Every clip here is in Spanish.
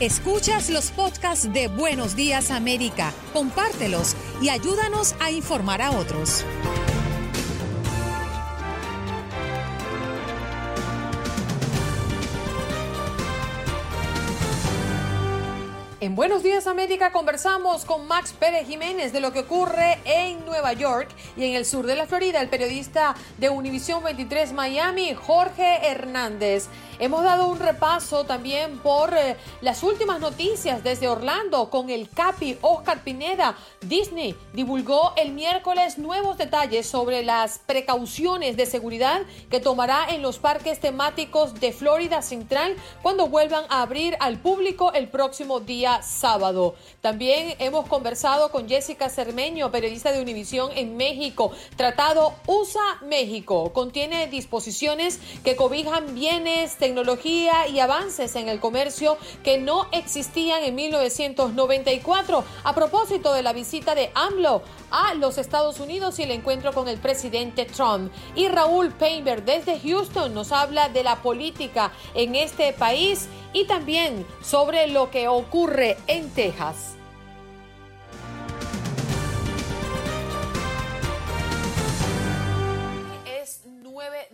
Escuchas los podcasts de Buenos Días América, compártelos y ayúdanos a informar a otros. En Buenos Días América conversamos con Max Pérez Jiménez de lo que ocurre en Nueva York y en el sur de la Florida, el periodista de Univisión 23 Miami, Jorge Hernández. Hemos dado un repaso también por eh, las últimas noticias desde Orlando con el Capi Oscar Pineda. Disney divulgó el miércoles nuevos detalles sobre las precauciones de seguridad que tomará en los parques temáticos de Florida Central cuando vuelvan a abrir al público el próximo día sábado. También hemos conversado con Jessica Cermeño, periodista de Univisión en México. Tratado USA México contiene disposiciones que cobijan bienes, tecnología y avances en el comercio que no existían en 1994 a propósito de la visita de AMLO a los Estados Unidos y el encuentro con el presidente Trump. Y Raúl Painter desde Houston nos habla de la política en este país y también sobre lo que ocurre en Texas.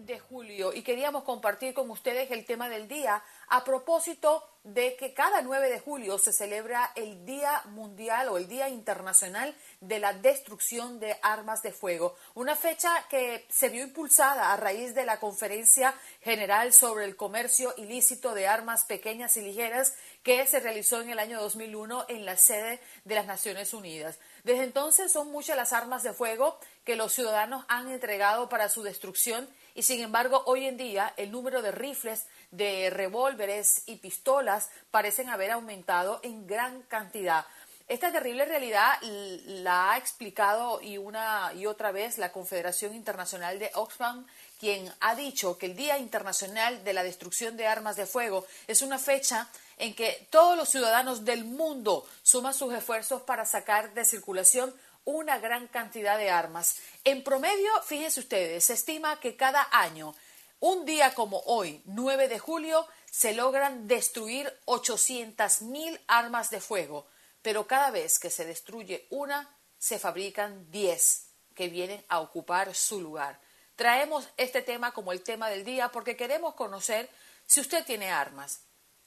De julio y queríamos compartir con ustedes el tema del día a propósito de que cada 9 de julio se celebra el Día Mundial o el Día Internacional de la Destrucción de Armas de Fuego, una fecha que se vio impulsada a raíz de la Conferencia General sobre el Comercio Ilícito de Armas Pequeñas y Ligeras que se realizó en el año 2001 en la sede de las Naciones Unidas. Desde entonces son muchas las armas de fuego que los ciudadanos han entregado para su destrucción y sin embargo hoy en día el número de rifles, de revólveres y pistolas parecen haber aumentado en gran cantidad. Esta terrible realidad la ha explicado y una y otra vez la Confederación Internacional de Oxfam, quien ha dicho que el Día Internacional de la Destrucción de Armas de Fuego es una fecha en que todos los ciudadanos del mundo suman sus esfuerzos para sacar de circulación una gran cantidad de armas. En promedio, fíjense ustedes, se estima que cada año, un día como hoy, 9 de julio, se logran destruir 800.000 armas de fuego, pero cada vez que se destruye una, se fabrican 10 que vienen a ocupar su lugar. Traemos este tema como el tema del día porque queremos conocer si usted tiene armas.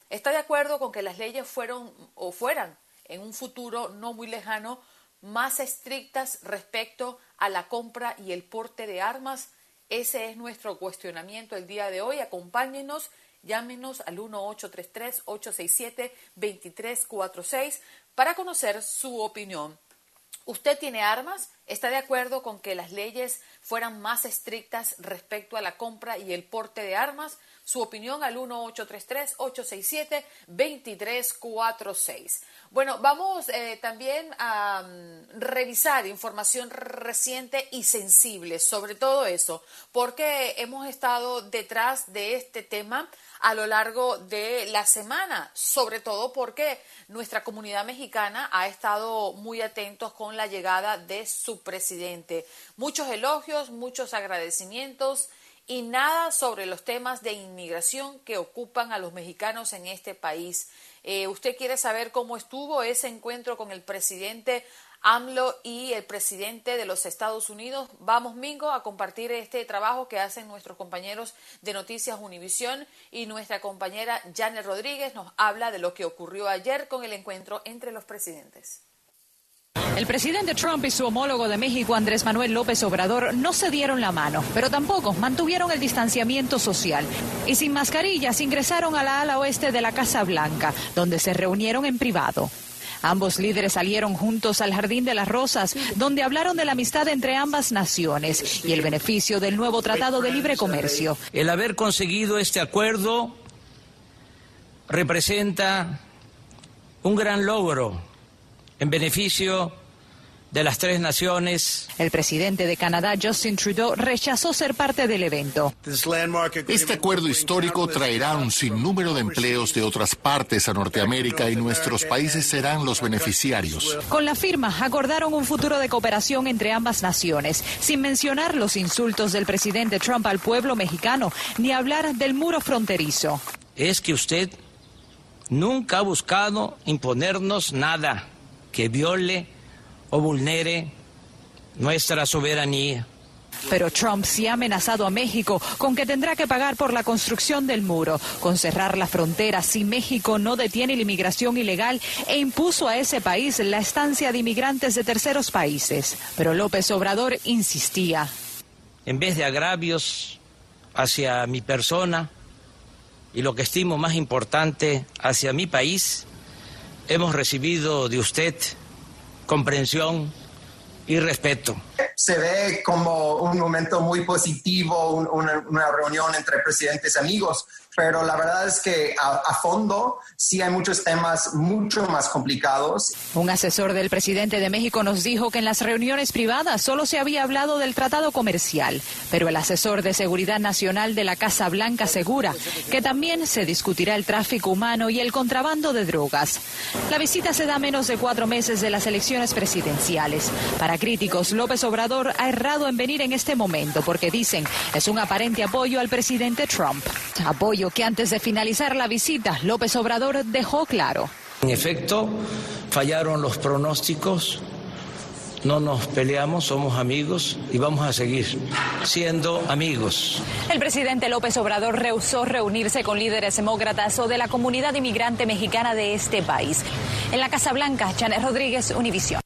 ¿Está de acuerdo con que las leyes fueron o fueran en un futuro no muy lejano más estrictas respecto a la compra y el porte de armas? Ese es nuestro cuestionamiento el día de hoy. Acompáñenos, llámenos al 1-833-867-2346 para conocer su opinión. ¿Usted tiene armas? ¿Está de acuerdo con que las leyes fueran más estrictas respecto a la compra y el porte de armas? Su opinión al 1-833-867-2346. Bueno, vamos eh, también a um, revisar información reciente y sensible sobre todo eso, porque hemos estado detrás de este tema a lo largo de la semana, sobre todo porque nuestra comunidad mexicana ha estado muy atentos con la llegada de su presidente. Muchos elogios, muchos agradecimientos y nada sobre los temas de inmigración que ocupan a los mexicanos en este país. Eh, ¿Usted quiere saber cómo estuvo ese encuentro con el presidente AMLO y el presidente de los Estados Unidos. Vamos, Mingo, a compartir este trabajo que hacen nuestros compañeros de Noticias Univisión y nuestra compañera Janet Rodríguez nos habla de lo que ocurrió ayer con el encuentro entre los presidentes. El presidente Trump y su homólogo de México, Andrés Manuel López Obrador, no se dieron la mano, pero tampoco mantuvieron el distanciamiento social. Y sin mascarillas ingresaron a la ala oeste de la Casa Blanca, donde se reunieron en privado. Ambos líderes salieron juntos al Jardín de las Rosas, donde hablaron de la amistad entre ambas naciones y el beneficio del nuevo Tratado de Libre Comercio. El haber conseguido este acuerdo representa un gran logro en beneficio de las tres naciones. El presidente de Canadá, Justin Trudeau, rechazó ser parte del evento. Este acuerdo histórico traerá un sinnúmero de empleos de otras partes a Norteamérica y nuestros países serán los beneficiarios. Con la firma acordaron un futuro de cooperación entre ambas naciones, sin mencionar los insultos del presidente Trump al pueblo mexicano, ni hablar del muro fronterizo. Es que usted nunca ha buscado imponernos nada que viole o vulnere nuestra soberanía. Pero Trump sí ha amenazado a México con que tendrá que pagar por la construcción del muro, con cerrar la frontera si México no detiene la inmigración ilegal e impuso a ese país la estancia de inmigrantes de terceros países. Pero López Obrador insistía. En vez de agravios hacia mi persona y lo que estimo más importante, hacia mi país, hemos recibido de usted comprensión y respeto. Se ve como un momento muy positivo, un- una, una reunión entre presidentes amigos, pero la verdad es que a, a fondo sí hay muchos temas mucho más complicados. Un asesor del presidente de México nos dijo que en las reuniones privadas solo se había hablado del tratado comercial, pero el asesor de Seguridad Nacional de la Casa Blanca asegura que también se discutirá el tráfico humano y el contrabando de drogas. La visita se da a menos de cuatro meses de las elecciones presidenciales. Para críticos, López Obrador ha errado en venir en este momento porque dicen es un aparente apoyo al presidente Trump. Que antes de finalizar la visita, López Obrador dejó claro. En efecto, fallaron los pronósticos, no nos peleamos, somos amigos y vamos a seguir siendo amigos. El presidente López Obrador rehusó reunirse con líderes demócratas o de la comunidad inmigrante mexicana de este país. En la Casa Blanca, Janet Rodríguez, Univisión.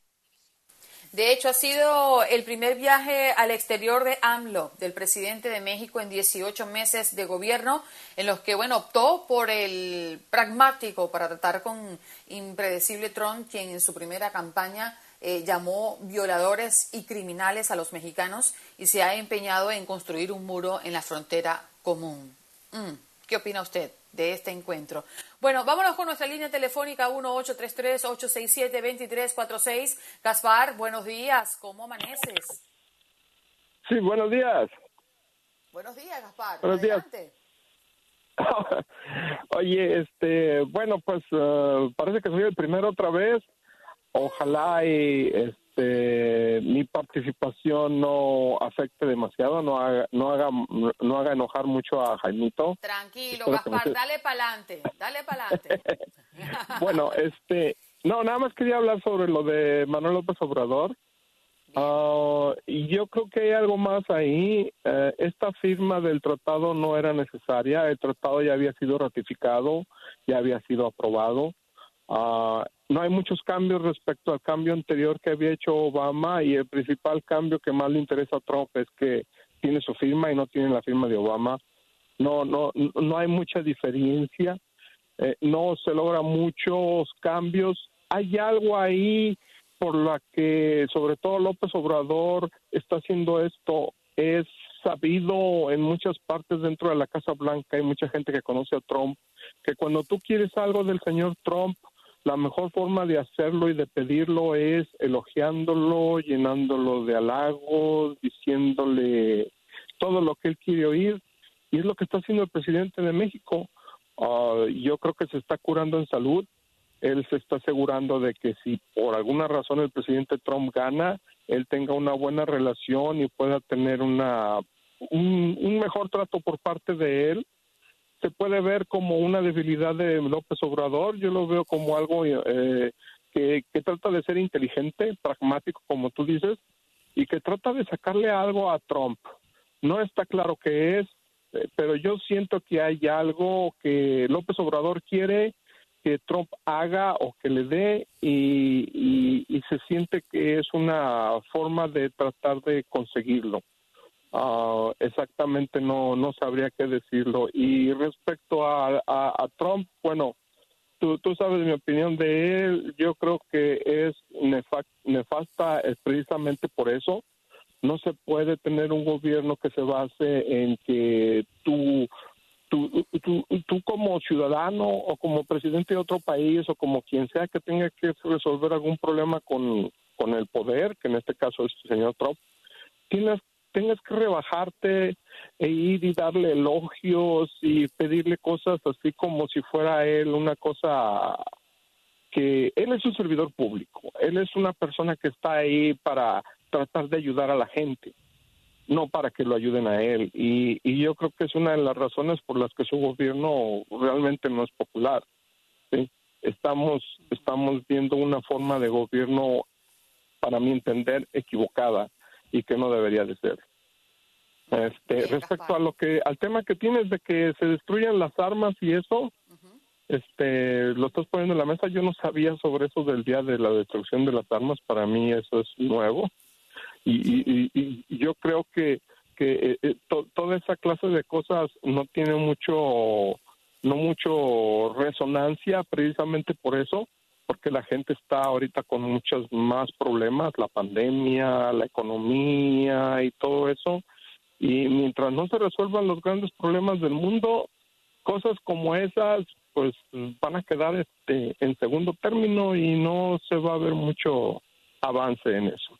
De hecho, ha sido el primer viaje al exterior de AMLO, del presidente de México, en 18 meses de gobierno, en los que, bueno, optó por el pragmático para tratar con impredecible Trump, quien en su primera campaña eh, llamó violadores y criminales a los mexicanos y se ha empeñado en construir un muro en la frontera común. Mm, ¿Qué opina usted de este encuentro? Bueno, vámonos con nuestra línea telefónica 1-833-867-2346. Gaspar, buenos días. ¿Cómo amaneces? Sí, buenos días. Buenos días, Gaspar. Buenos días. Adelante. Oye, este, bueno, pues eh, parece que soy el primero otra vez. Ojalá y este mi participación no afecte demasiado, no haga, no haga, no haga enojar mucho a Jaimito. Tranquilo, Espero Gaspar, dale para adelante, dale para adelante. Bueno, este, no, nada más quería hablar sobre lo de Manuel López Obrador. Y yo creo que hay algo más ahí. Eh, esta firma del tratado no era necesaria. El tratado ya había sido ratificado, ya había sido aprobado. Ah, no hay muchos cambios respecto al cambio anterior que había hecho Obama y el principal cambio que más le interesa a Trump es que tiene su firma y no tiene la firma de Obama. No, no, no hay mucha diferencia eh, no se logran muchos cambios. Hay algo ahí por la que, sobre todo López Obrador, está haciendo esto. Es sabido en muchas partes dentro de la Casa Blanca, hay mucha gente que conoce a Trump, que cuando tú quieres algo del señor Trump, la mejor forma de hacerlo y de pedirlo es elogiándolo, llenándolo de halagos, diciéndole todo lo que él quiere oír. Y es lo que está haciendo el presidente de México. Ah, yo creo que se está curando en salud. Él se está asegurando de que si por alguna razón el presidente Trump gana, él tenga una buena relación y pueda tener una un, un mejor trato por parte de él. Se puede ver como una debilidad de López Obrador. Yo lo veo como algo eh, que, trata de ser inteligente, pragmático, como tú dices, y que trata de sacarle algo a Trump. No está claro qué es, eh, pero yo siento que hay algo que López Obrador quiere que Trump haga o que le dé y- y se siente que es una forma de tratar de conseguirlo. Ah, exactamente no no sabría qué decirlo. Y respecto a, Trump, bueno, tú, tú sabes mi opinión de él. Yo creo que es nefa- nefasta es precisamente por eso. No se puede tener un gobierno que se base en que tú, tú, tú, tú como ciudadano o como presidente de otro país o como quien sea que tenga que resolver algún problema con, con el poder, que en este caso es el señor Trump, tienes tengas que rebajarte e ir y darle elogios y pedirle cosas así como si fuera él una cosa que él es un servidor público, él es una persona que está ahí para tratar de ayudar a la gente, no para que lo ayuden a él. Y, yo creo que es una de las razones por las que su gobierno realmente no es popular. Estamos, estamos viendo una forma de gobierno, para mi entender, equivocada y que no debería de ser. Este, respecto a lo que al tema que tienes de que se destruyan las armas y eso, este, lo estás poniendo en la mesa. Yo no sabía sobre eso del día de la destrucción de las armas. Para mí eso es nuevo y, y- y- y yo creo que que eh, eh, to- toda esa clase de cosas no tiene mucho no mucho resonancia precisamente por eso porque la gente está ahorita con muchos más problemas la pandemia la economía y todo eso y mientras no se resuelvan los grandes problemas del mundo cosas como esas pues van a quedar este en segundo término y no se va a ver mucho avance en eso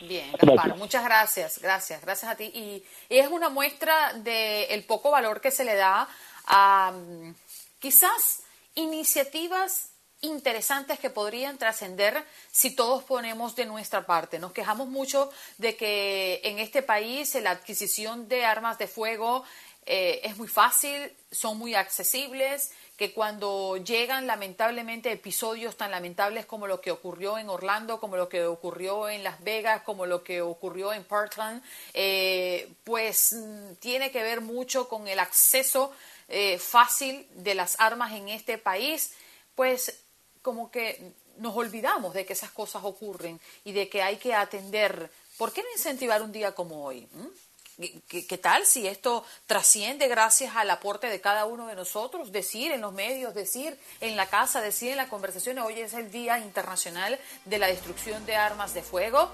Bien, Gracias. Gaspar, muchas gracias, gracias, gracias a ti. Y es una muestra del el poco valor que se le da a mm, quizás iniciativas interesantes que podrían trascender si todos ponemos de nuestra parte. Nos quejamos mucho de que en este país la adquisición de armas de fuego eh, es muy fácil, son muy accesibles, que cuando llegan lamentablemente episodios tan lamentables como lo que ocurrió en Orlando, como lo que ocurrió en Las Vegas, como lo que ocurrió en Portland, eh, pues mm, tiene que ver mucho con el acceso eh, fácil de las armas en este país, pues como que nos olvidamos de que esas cosas ocurren y de que hay que atender. ¿Por qué no incentivar un día como hoy? ¿Mm? ¿Qué, tal si esto trasciende gracias al aporte de cada uno de nosotros? Decir en los medios, decir en la casa, decir en las conversaciones, hoy es el Día Internacional de la Destrucción de Armas de Fuego.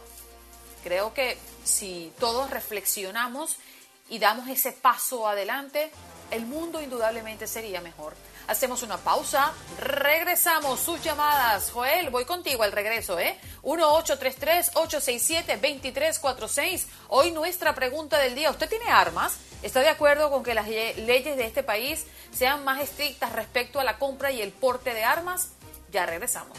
Creo que si todos reflexionamos y damos ese paso adelante, el mundo indudablemente sería mejor. Hacemos una pausa, regresamos sus llamadas. Joel, voy contigo al regreso, ¿eh? 1-833-867-2346. Hoy nuestra pregunta del día, ¿usted tiene armas? ¿Está de acuerdo con que las le- leyes de este país sean más estrictas respecto a la compra y el porte de armas? Ya regresamos.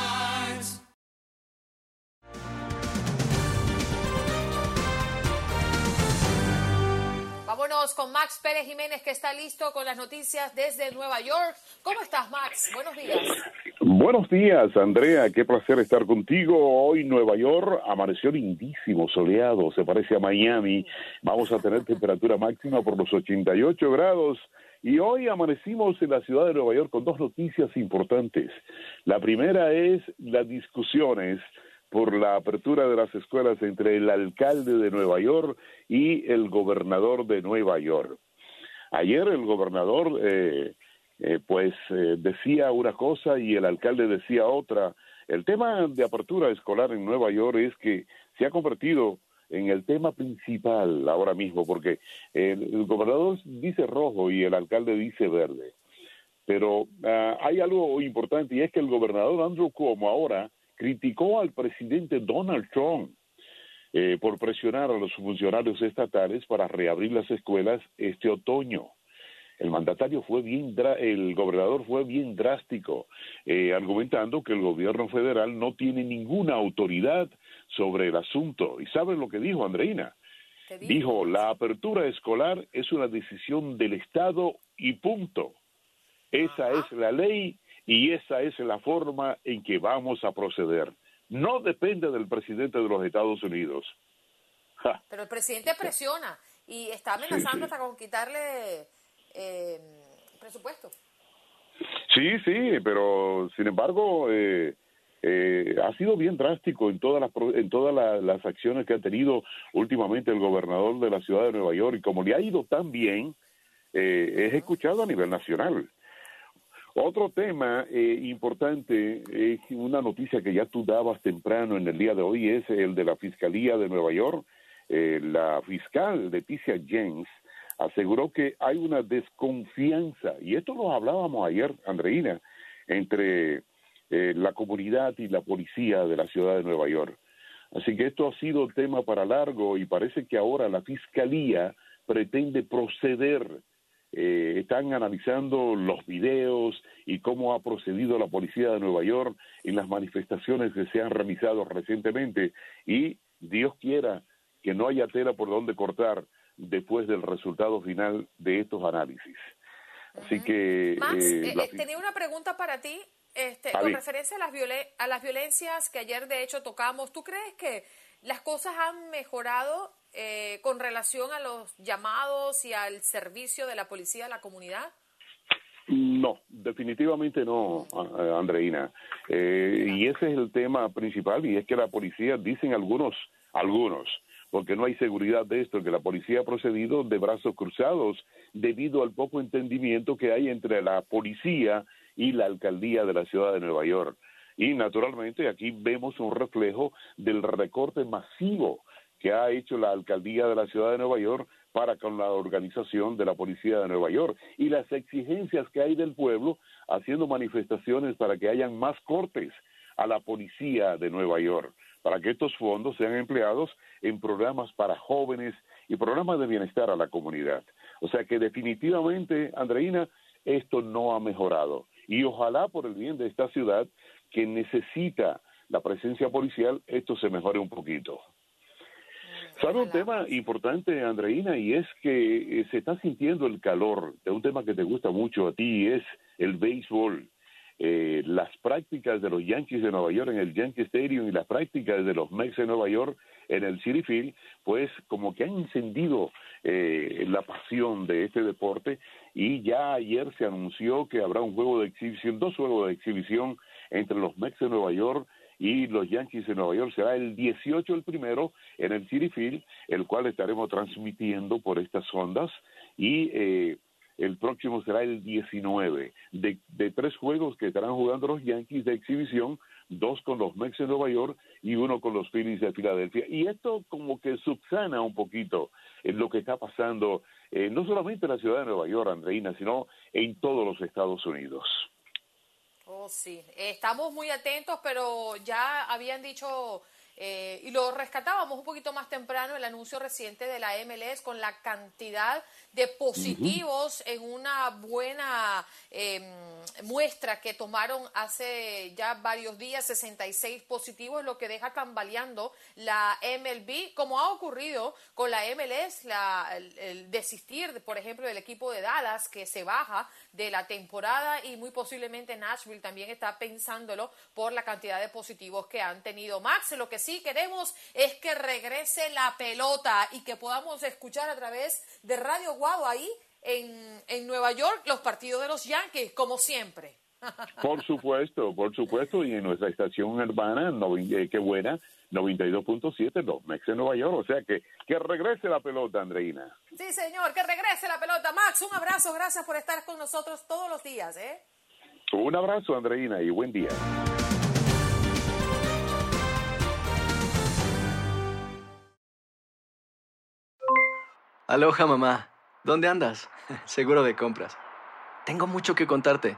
Vámonos con Max Pérez Jiménez, que está listo con las noticias desde Nueva York. ¿Cómo estás, Max? Buenos días. Buenos días, Andrea. Qué placer estar contigo. Hoy Nueva York amaneció lindísimo, soleado, se parece a Miami. Vamos a tener temperatura máxima por los 88 grados. Y hoy amanecimos en la ciudad de Nueva York con dos noticias importantes. La primera es las discusiones por la apertura de las escuelas entre el alcalde de Nueva York y el gobernador de Nueva York. Ayer el gobernador eh, eh, pues eh, decía una cosa y el alcalde decía otra. El tema de apertura escolar en Nueva York es que se ha convertido en el tema principal ahora mismo, porque el, gobernador dice rojo y el alcalde dice verde. Pero ah, hay algo importante y es que el gobernador Andrew Cuomo ahora criticó al presidente Donald Trump eh, por presionar a los funcionarios estatales para reabrir las escuelas este otoño. El mandatario fue bien, el gobernador fue bien drástico, eh, argumentando que el gobierno federal no tiene ninguna autoridad sobre el asunto. ¿Y saben lo que dijo Andreina? Dijo, la apertura escolar es una decisión del Estado y punto. Esa es la ley y esa es la forma en que vamos a proceder. No depende del presidente de los Estados Unidos. Ja, Pero el presidente presiona y está amenazando hasta con quitarle eh, presupuesto. Sí, sí, pero sin embargo eh, eh, ha sido bien drástico en todas las en todas la- las acciones que ha tenido últimamente el gobernador de la ciudad de Nueva York y como le ha ido tan bien eh, es escuchado a nivel nacional. Otro tema eh, importante es una noticia que ya tú dabas temprano en el día de hoy es el de la fiscalía de Nueva York. Eh, la fiscal Leticia James aseguró que hay una desconfianza, y esto lo hablábamos ayer, Andreina, entre eh, la comunidad y la policía de la ciudad de Nueva York. Así que esto ha sido tema para largo y parece que ahora la fiscalía pretende proceder. Eh, están analizando los videos y cómo ha procedido la policía de Nueva York en las manifestaciones que se han realizado recientemente y Dios quiera que no haya tela por donde cortar después del resultado final de estos análisis. Así que Max, eh, eh, la eh, tenía una pregunta para ti este, con referencia a las, a las violencias que ayer de hecho tocamos. ¿Tú crees que las cosas han mejorado eh, con relación a los llamados y al servicio de la policía a la comunidad? No, definitivamente no, a- Andreina. Eh, y ese es el tema principal, y es que la policía, dicen algunos, algunos, porque no hay seguridad de esto, que la policía ha procedido de brazos cruzados debido al poco entendimiento que hay entre la policía y la alcaldía de la ciudad de Nueva York. Y naturalmente aquí vemos un reflejo del recorte masivo que ha hecho la alcaldía de la ciudad de Nueva York para con la organización de la policía de Nueva York y las exigencias que hay del pueblo haciendo manifestaciones para que hayan más cortes a la policía de Nueva York, para que estos fondos sean empleados en programas para jóvenes y programas de bienestar a la comunidad. O sea que definitivamente, Andreina, esto no ha mejorado. Y ojalá por el bien de esta ciudad que necesita la presencia policial, esto se mejore un poquito. ¿Sabe un tema importante, Andreina? Y es que eh, se está sintiendo el calor de un tema que te gusta mucho a ti, y es el béisbol. Eh, las prácticas de los Yankees de Nueva York en el Yankee Stadium y las prácticas de los Mets de Nueva York en el City Field, pues como que han encendido eh, la pasión de este deporte y ya ayer se anunció que habrá un juego de exhibición, dos juegos de exhibición entre los Mets de Nueva York y los Yankees de Nueva York será el 18 el primero en el City Field, el cual estaremos transmitiendo por estas ondas y eh, el próximo será el 19 de, de tres juegos que estarán jugando los Yankees de exhibición, dos con los Mets de Nueva York y uno con los Phillies de Filadelfia. Y esto como que subsana un poquito en lo que está pasando, eh, no solamente en la ciudad de Nueva York, Andreina, sino en todos los Estados Unidos. Oh, sí. Estamos muy atentos, pero ya habían dicho, eh, y lo rescatábamos un poquito más temprano, el anuncio reciente de la MLS con la cantidad de positivos en una buena eh, muestra que tomaron hace ya varios días, 66 positivos, lo que deja tambaleando la MLB, como ha ocurrido con la MLS, la, el, el desistir, por ejemplo, del equipo de Dallas, que se baja de la temporada y muy posiblemente Nashville también está pensándolo por la cantidad de positivos que han tenido. Max, lo que sí queremos es que regrese la pelota y que podamos escuchar a través de Radio Guau ahí en, en Nueva York los partidos de los Yankees, como siempre. Por supuesto, por supuesto, y en nuestra estación hermana, novi- eh, qué buena, 92.7, los Mex en Nueva York, o sea que que regrese la pelota, Andreina. Sí, señor, que regrese la pelota. Max, un abrazo, gracias por estar con nosotros todos los días. ¿eh? Un abrazo, Andreina, y buen día. Aloha mamá, ¿dónde andas? Seguro de compras. Tengo mucho que contarte.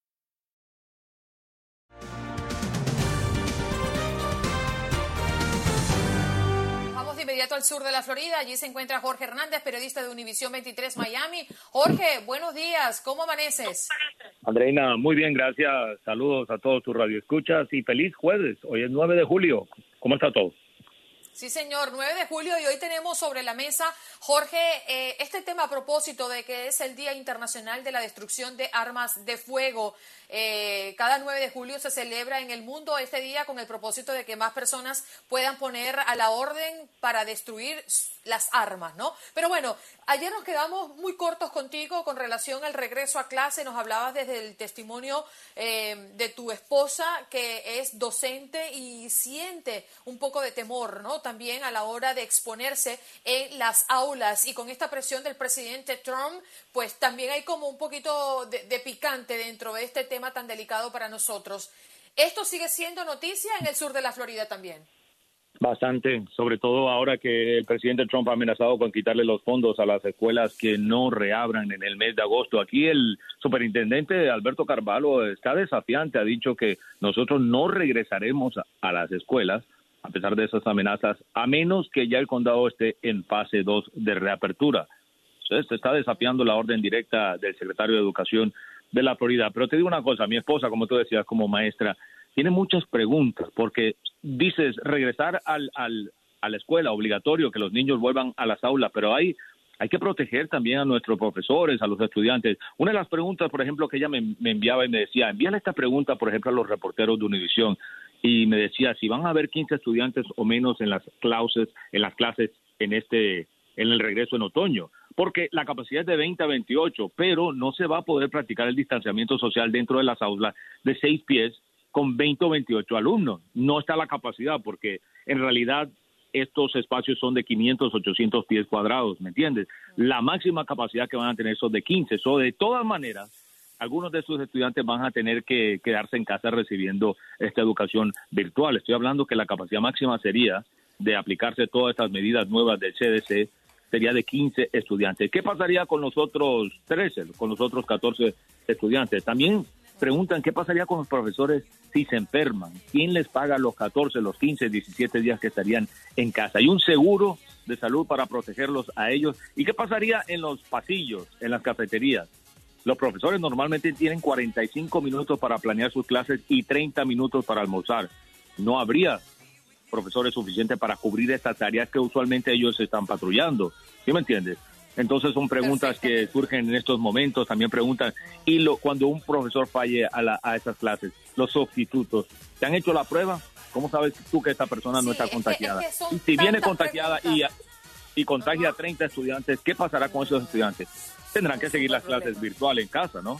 Inmediato al sur de la Florida. Allí se encuentra Jorge Hernández, periodista de Univisión 23 Miami. Jorge, buenos días. ¿Cómo amaneces? Andreina, muy bien, gracias. Saludos a todos tus radioescuchas y feliz jueves. Hoy es 9 de julio. ¿Cómo está todo? Sí, señor, 9 de julio y hoy tenemos sobre la mesa, Jorge, eh, este tema a propósito de que es el Día Internacional de la Destrucción de Armas de Fuego. Eh, cada 9 de julio se celebra en el mundo este día con el propósito de que más personas puedan poner a la orden para destruir las armas, ¿no? Pero bueno, ayer nos quedamos muy cortos contigo con relación al regreso a clase. Nos hablabas desde el testimonio eh, de tu esposa, que es docente y siente un poco de temor, ¿no? También a la hora de exponerse en las aulas. Y con esta presión del presidente Trump, pues también hay como un poquito de, de picante dentro de este tema tan delicado para nosotros. Esto sigue siendo noticia en el sur de la Florida también. Bastante, sobre todo ahora que el presidente Trump ha amenazado con quitarle los fondos a las escuelas que no reabran en el mes de agosto. Aquí el superintendente Alberto Carvalho está desafiante, ha dicho que nosotros no regresaremos a las escuelas a pesar de esas amenazas, a menos que ya el condado esté en fase 2 de reapertura. Entonces, está desafiando la orden directa del secretario de Educación de la Florida. Pero te digo una cosa, mi esposa, como tú decías, como maestra, tiene muchas preguntas, porque dices regresar al, al, a la escuela, obligatorio que los niños vuelvan a las aulas, pero hay, hay que proteger también a nuestros profesores, a los estudiantes. Una de las preguntas, por ejemplo, que ella me, me enviaba y me decía, envíale esta pregunta, por ejemplo, a los reporteros de Univisión, y me decía, si van a haber 15 estudiantes o menos en las clases, en las clases en este en el regreso en otoño, porque la capacidad es de 20 a 28, pero no se va a poder practicar el distanciamiento social dentro de las aulas de seis pies con 20 o 28 alumnos. No está la capacidad porque en realidad estos espacios son de 500, 800 pies cuadrados, ¿me entiendes? La máxima capacidad que van a tener son de 15. So, de todas maneras, algunos de estos estudiantes van a tener que quedarse en casa recibiendo esta educación virtual. Estoy hablando que la capacidad máxima sería de aplicarse todas estas medidas nuevas del CDC sería de 15 estudiantes. ¿Qué pasaría con los otros 13, con los otros 14 estudiantes? También preguntan qué pasaría con los profesores si se enferman. ¿Quién les paga los 14, los 15, 17 días que estarían en casa? ¿Hay un seguro de salud para protegerlos a ellos? ¿Y qué pasaría en los pasillos, en las cafeterías? Los profesores normalmente tienen 45 minutos para planear sus clases y 30 minutos para almorzar. No habría profesores suficientes para cubrir estas tareas que usualmente ellos están patrullando. ¿Sí me entiendes? Entonces son preguntas que surgen en estos momentos. También preguntan, y lo, cuando un profesor falle a, la, a esas clases, los sustitutos, ¿te han hecho la prueba? ¿Cómo sabes tú que esta persona no está contagiada? es que y si viene contagiada y, y contagia a 30 estudiantes, ¿qué pasará con esos estudiantes? Tendrán que seguir las clases virtuales en casa, ¿no?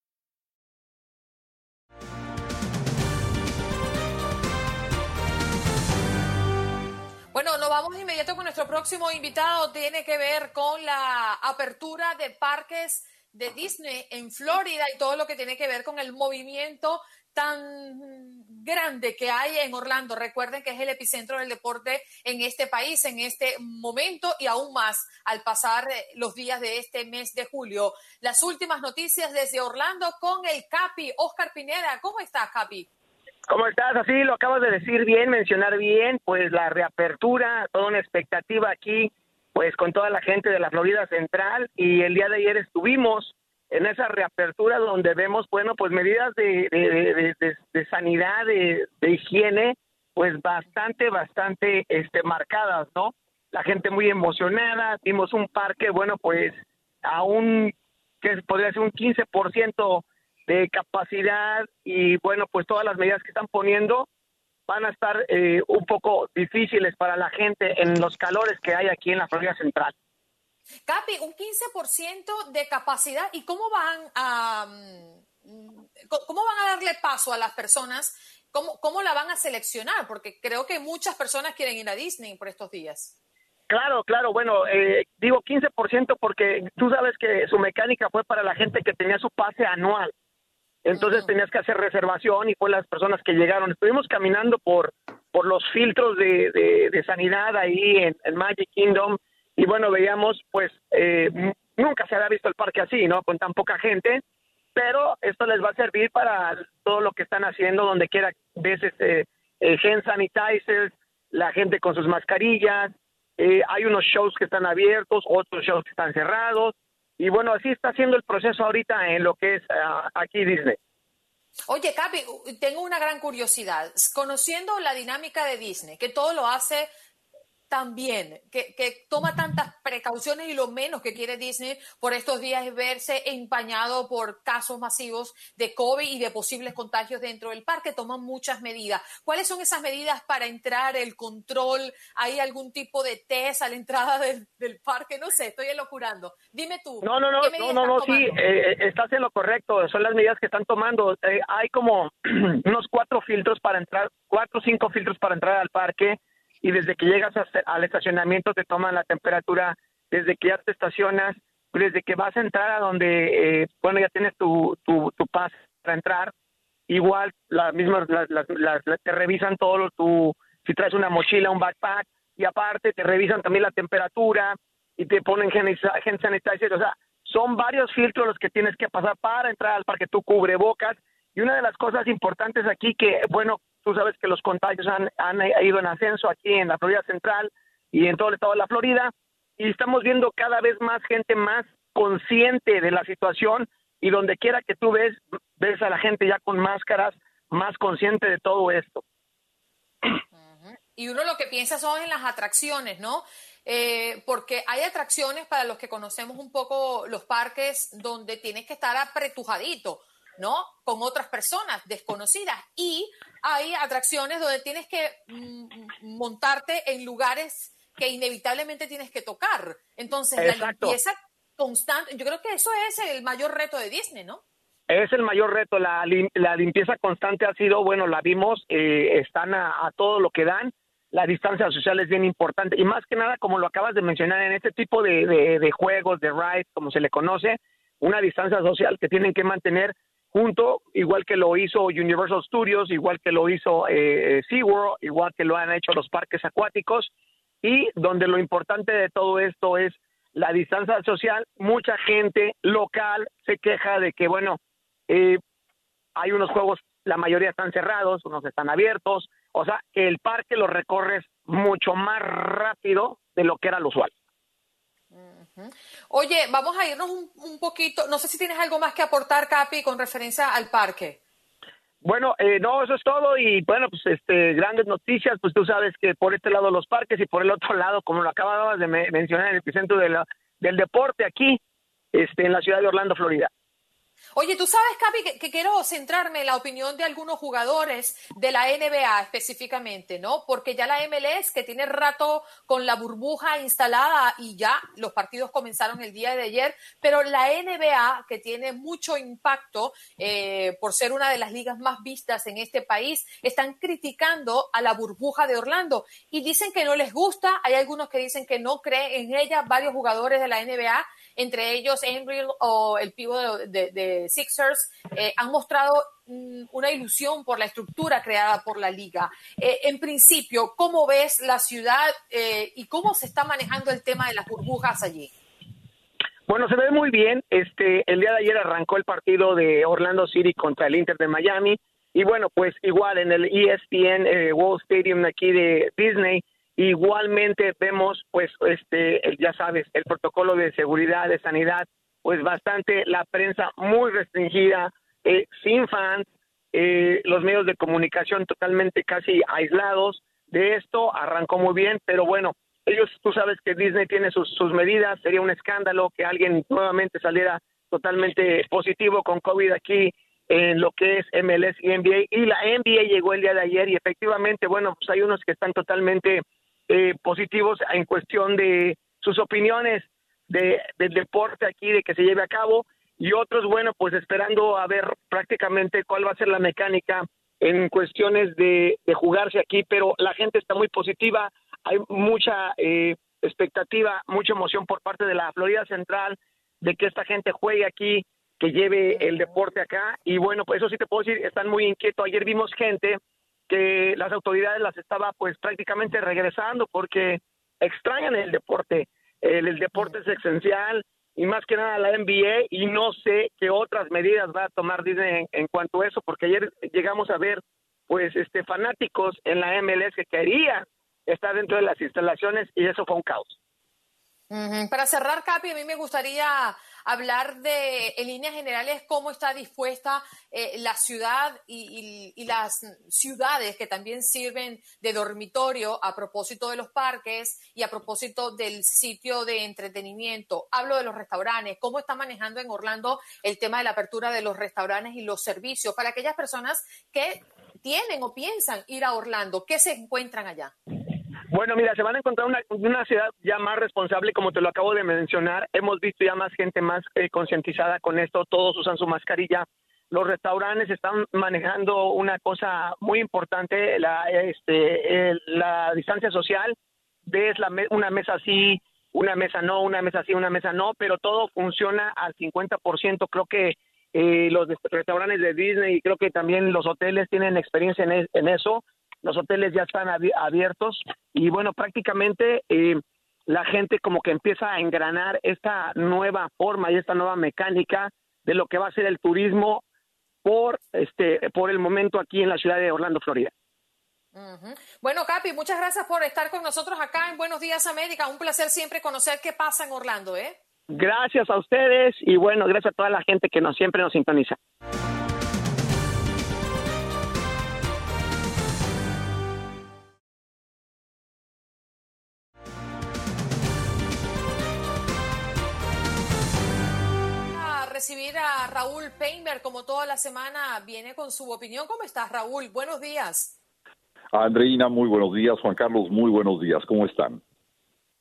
Inmediato con nuestro próximo invitado. Tiene que ver con la apertura de parques de Disney en Florida y todo lo que tiene que ver con el movimiento tan grande que hay en Orlando. Recuerden que es el epicentro del deporte en este país, en este momento y aún más al pasar eh, los días de este mes de julio. Las últimas noticias desde Orlando con el Capi, Oscar Pineda. ¿Cómo estás, Capi? ¿Cómo estás? Así lo acabas de decir bien, mencionar bien, pues la reapertura, toda una expectativa aquí pues con toda la gente de la Florida Central y el día de ayer estuvimos en esa reapertura donde vemos, bueno, pues medidas de, de, de- de- sanidad, de higiene, pues bastante, bastante este, marcadas, ¿no? La gente muy emocionada, vimos un parque, bueno, pues a un, que podría ser un 15% de capacidad y bueno, pues todas las medidas que están poniendo van a estar eh, un poco difíciles para la gente en los calores que hay aquí en la Florida Central. Capi, un 15% de capacidad. ¿Y cómo van a mm, cómo van a darle paso a las personas? ¿Cómo, ¿Cómo la van a seleccionar? Porque creo que muchas personas quieren ir a Disney por estos días. Claro, claro, bueno, eh, digo 15% porque tú sabes que su mecánica fue para la gente que tenía su pase anual. Entonces tenías que hacer reservación y fue las personas que llegaron. Estuvimos caminando por, por los filtros de, de- de sanidad ahí en, en Magic Kingdom y bueno, veíamos pues eh, nunca se había visto el parque así, ¿no? Con tan poca gente, pero esto les va a servir para todo lo que están haciendo, donde quiera ves este, eh, hand sanitizers, la gente con sus mascarillas, eh, hay unos shows que están abiertos, otros shows que están cerrados, y bueno, así está haciendo el proceso ahorita en lo que es ah, aquí Disney. Oye, Capi, tengo una gran curiosidad. Conociendo la dinámica de Disney, que todo lo hace tan bien, que, que toma tantas precauciones y lo menos que quiere Disney por estos días es verse empañado por casos masivos de COVID y de posibles contagios dentro del parque. Toman muchas medidas. ¿Cuáles son esas medidas para entrar, el control? ¿Hay algún tipo de test a la entrada del, del parque? No sé, estoy elocurando. Dime tú. No, no, no, ¿qué no, no, no, sí, tomando? eh, estás en lo correcto, son las medidas que están tomando. Eh, hay como unos cuatro filtros para entrar, cuatro o cinco filtros para entrar al parque y desde que llegas al estacionamiento te toman la temperatura, desde que ya te estacionas, desde que vas a entrar a donde, eh, bueno, ya tienes tu, tu, tu pase para entrar, igual la misma, las- las- las- te revisan todo lo, tu, si traes una mochila, un backpack, y aparte te revisan también la temperatura y te ponen hand sanitizer, o sea, son varios filtros los que tienes que pasar para entrar al parque, tu cubrebocas, y una de las cosas importantes aquí que, bueno, tú sabes que los contagios han, han ido en ascenso aquí en la Florida Central y en todo el estado de la Florida, y estamos viendo cada vez más gente más consciente de la situación y donde quiera que tú ves, ves a la gente ya con máscaras, más consciente de todo esto. Y uno lo que piensa son en las atracciones, ¿no? Eh, porque hay atracciones para los que conocemos un poco los parques donde tienes que estar apretujadito, ¿no? Con otras personas desconocidas. Y hay atracciones donde tienes que mm, montarte en lugares que inevitablemente tienes que tocar. Entonces, la limpieza constante, yo creo que eso es el mayor reto de Disney, ¿no? Es el mayor reto, la, lim- la limpieza constante ha sido, bueno, la vimos, eh, están a, a todo lo que dan, la distancia social es bien importante y más que nada, como lo acabas de mencionar, en este tipo de, de- de juegos, de rides, como se le conoce, una distancia social que tienen que mantener junto, igual que lo hizo Universal Studios, igual que lo hizo eh, SeaWorld, igual que lo han hecho los parques acuáticos y donde lo importante de todo esto es la distancia social. Mucha gente local se queja de que, bueno, eh, hay unos juegos, la mayoría están cerrados, unos están abiertos, o sea, el parque lo recorres mucho más rápido de lo que era lo usual. Oye, vamos a irnos un, un poquito, no sé si tienes algo más que aportar, Capi, con referencia al parque. Bueno, eh, no, eso es todo y bueno, pues este, grandes noticias, pues tú sabes que por este lado los parques y por el otro lado, como lo acababas de me- mencionar, el epicentro de del deporte aquí, este, en la ciudad de Orlando, Florida. Oye, tú sabes, Capi, que, quiero centrarme en la opinión de algunos jugadores de la NBA específicamente, ¿no? Porque ya la MLS, que tiene rato con la burbuja instalada y ya los partidos comenzaron el día de ayer, pero la NBA, que tiene mucho impacto eh, por ser una de las ligas más vistas en este país, están criticando a la burbuja de Orlando y dicen que no les gusta. Hay algunos que dicen que no creen en ella, varios jugadores de la NBA entre ellos Embry o el pivo de, de- Sixers, eh, han mostrado mm, una ilusión por la estructura creada por la liga. Eh, en principio, ¿cómo ves la ciudad eh, y cómo se está manejando el tema de las burbujas allí? Bueno, se ve muy bien. Este, el día de ayer arrancó el partido de Orlando City contra el Inter de Miami. Y bueno, pues igual en el ESPN eh, World Stadium aquí de Disney, Igualmente vemos, pues, este, ya sabes, el protocolo de seguridad, de sanidad, pues bastante, la prensa muy restringida, eh, sin fans, eh, los medios de comunicación totalmente casi aislados. De esto arrancó muy bien, pero bueno, ellos, tú sabes que Disney tiene sus, sus medidas, sería un escándalo que alguien nuevamente saliera totalmente positivo con COVID aquí en lo que es MLS y NBA. Y la NBA llegó el día de ayer y efectivamente, bueno, pues hay unos que están totalmente eh, positivos en cuestión de sus opiniones de, del deporte aquí, de que se lleve a cabo, y otros, bueno, pues esperando a ver prácticamente cuál va a ser la mecánica en cuestiones de, de jugarse aquí, pero la gente está muy positiva, hay mucha eh, expectativa, mucha emoción por parte de la Florida Central de que esta gente juegue aquí, que lleve el deporte acá, y bueno, pues eso sí te puedo decir, están muy inquietos. Ayer vimos gente que las autoridades las estaba pues prácticamente regresando porque extrañan el deporte. El, deporte es esencial y más que nada la NBA y no sé qué otras medidas va a tomar Disney en, cuanto a eso porque ayer llegamos a ver pues este fanáticos en la MLS que querían estar dentro de las instalaciones y eso fue un caos. Para cerrar, Capi, a mí me gustaría hablar de, en líneas generales, cómo está dispuesta eh, la ciudad y, y- y las ciudades que también sirven de dormitorio a propósito de los parques y a propósito del sitio de entretenimiento. Hablo de los restaurantes, cómo está manejando en Orlando el tema de la apertura de los restaurantes y los servicios para aquellas personas que tienen o piensan ir a Orlando, ¿qué se encuentran allá? Bueno, mira, se van a encontrar una, ciudad ya más responsable, como te lo acabo de mencionar. Hemos visto ya más gente más eh, concientizada con esto. Todos usan su mascarilla. Los restaurantes están manejando una cosa muy importante, la, este, la distancia social. Ves la me- una mesa así, una mesa no, una mesa sí, una mesa no, pero todo funciona al 50%. Creo que eh, los restaurantes de Disney y creo que también los hoteles tienen experiencia en eso. Los hoteles ya están abi- abiertos y bueno, prácticamente eh, la gente como que empieza a engranar esta nueva forma y esta nueva mecánica de lo que va a ser el turismo por este por el momento aquí en la ciudad de Orlando, Florida. Bueno, Capi, muchas gracias por estar con nosotros acá en Buenos Días América. Un placer siempre conocer qué pasa en Orlando, ¿eh? Gracias a ustedes y bueno, gracias a toda la gente que nos siempre nos sintoniza. Recibir a Raúl Painberg, como toda la semana, viene con su opinión. ¿Cómo estás, Raúl? Buenos días. Andreina, muy buenos días. Juan Carlos, muy buenos días. ¿Cómo están?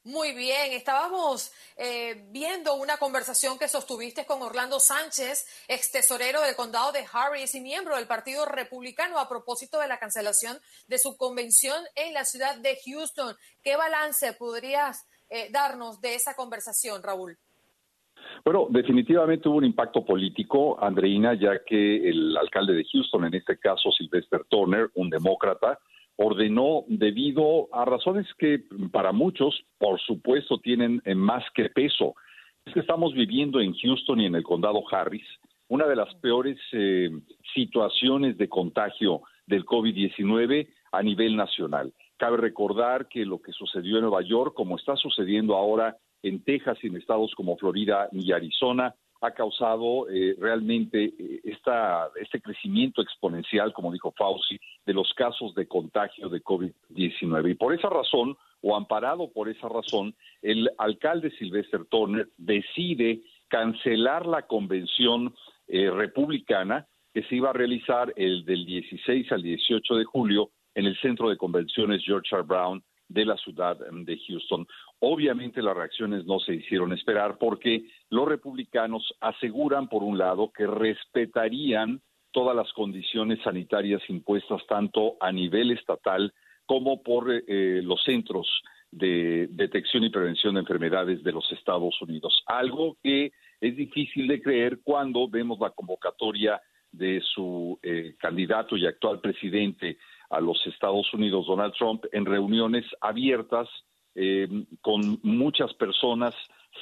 Muy bien, estábamos eh, viendo una conversación que sostuviste con Orlando Sánchez, ex tesorero del condado de Harris y miembro del Partido Republicano a propósito de la cancelación de su convención en la ciudad de Houston. ¿Qué balance podrías eh, darnos de esa conversación, Raúl? Bueno, definitivamente hubo un impacto político, Andreina, ya que el alcalde de Houston, en este caso Sylvester Turner, un demócrata, ordenó debido a razones que para muchos, por supuesto, tienen eh, más que peso. Es que estamos viviendo en Houston y en el condado Harris una de las peores eh, situaciones de contagio del COVID-19 a nivel nacional. Cabe recordar que lo que sucedió en Nueva York, como está sucediendo ahora en Texas y en estados como Florida y Arizona, ha causado eh, realmente eh, esta, este crecimiento exponencial, como dijo Fauci, de los casos de contagio de COVID-19. Y por esa razón, o amparado por esa razón, el alcalde Sylvester Turner decide cancelar la convención eh, republicana que se iba a realizar el del 16 al 18 de julio en el centro de convenciones George R. Brown de la ciudad em, de Houston. Obviamente las reacciones no se hicieron esperar porque los republicanos aseguran, por un lado, que respetarían todas las condiciones sanitarias impuestas tanto a nivel estatal como por eh, los centros de detección y prevención de enfermedades de los Estados Unidos. Algo que es difícil de creer cuando vemos la convocatoria de su eh, candidato y actual presidente a los Estados Unidos, Donald Trump, en reuniones abiertas eh, con muchas personas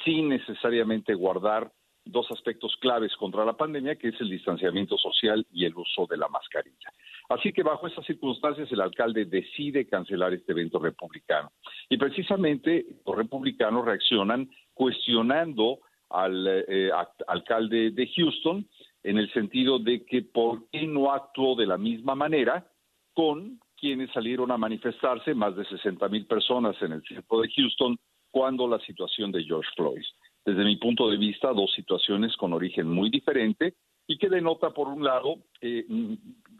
sin necesariamente guardar dos aspectos claves contra la pandemia, que es el distanciamiento social y el uso de la mascarilla. Así que bajo esas circunstancias el alcalde decide cancelar este evento republicano. Y precisamente los republicanos reaccionan cuestionando al eh, alcalde de Houston en el sentido de que por qué no actuó de la misma manera con quienes salieron a manifestarse, más de 60 mil personas en el centro de Houston, cuando la situación de George Floyd. Desde mi punto de vista, dos situaciones con origen muy diferente y que denota, por un lado, eh,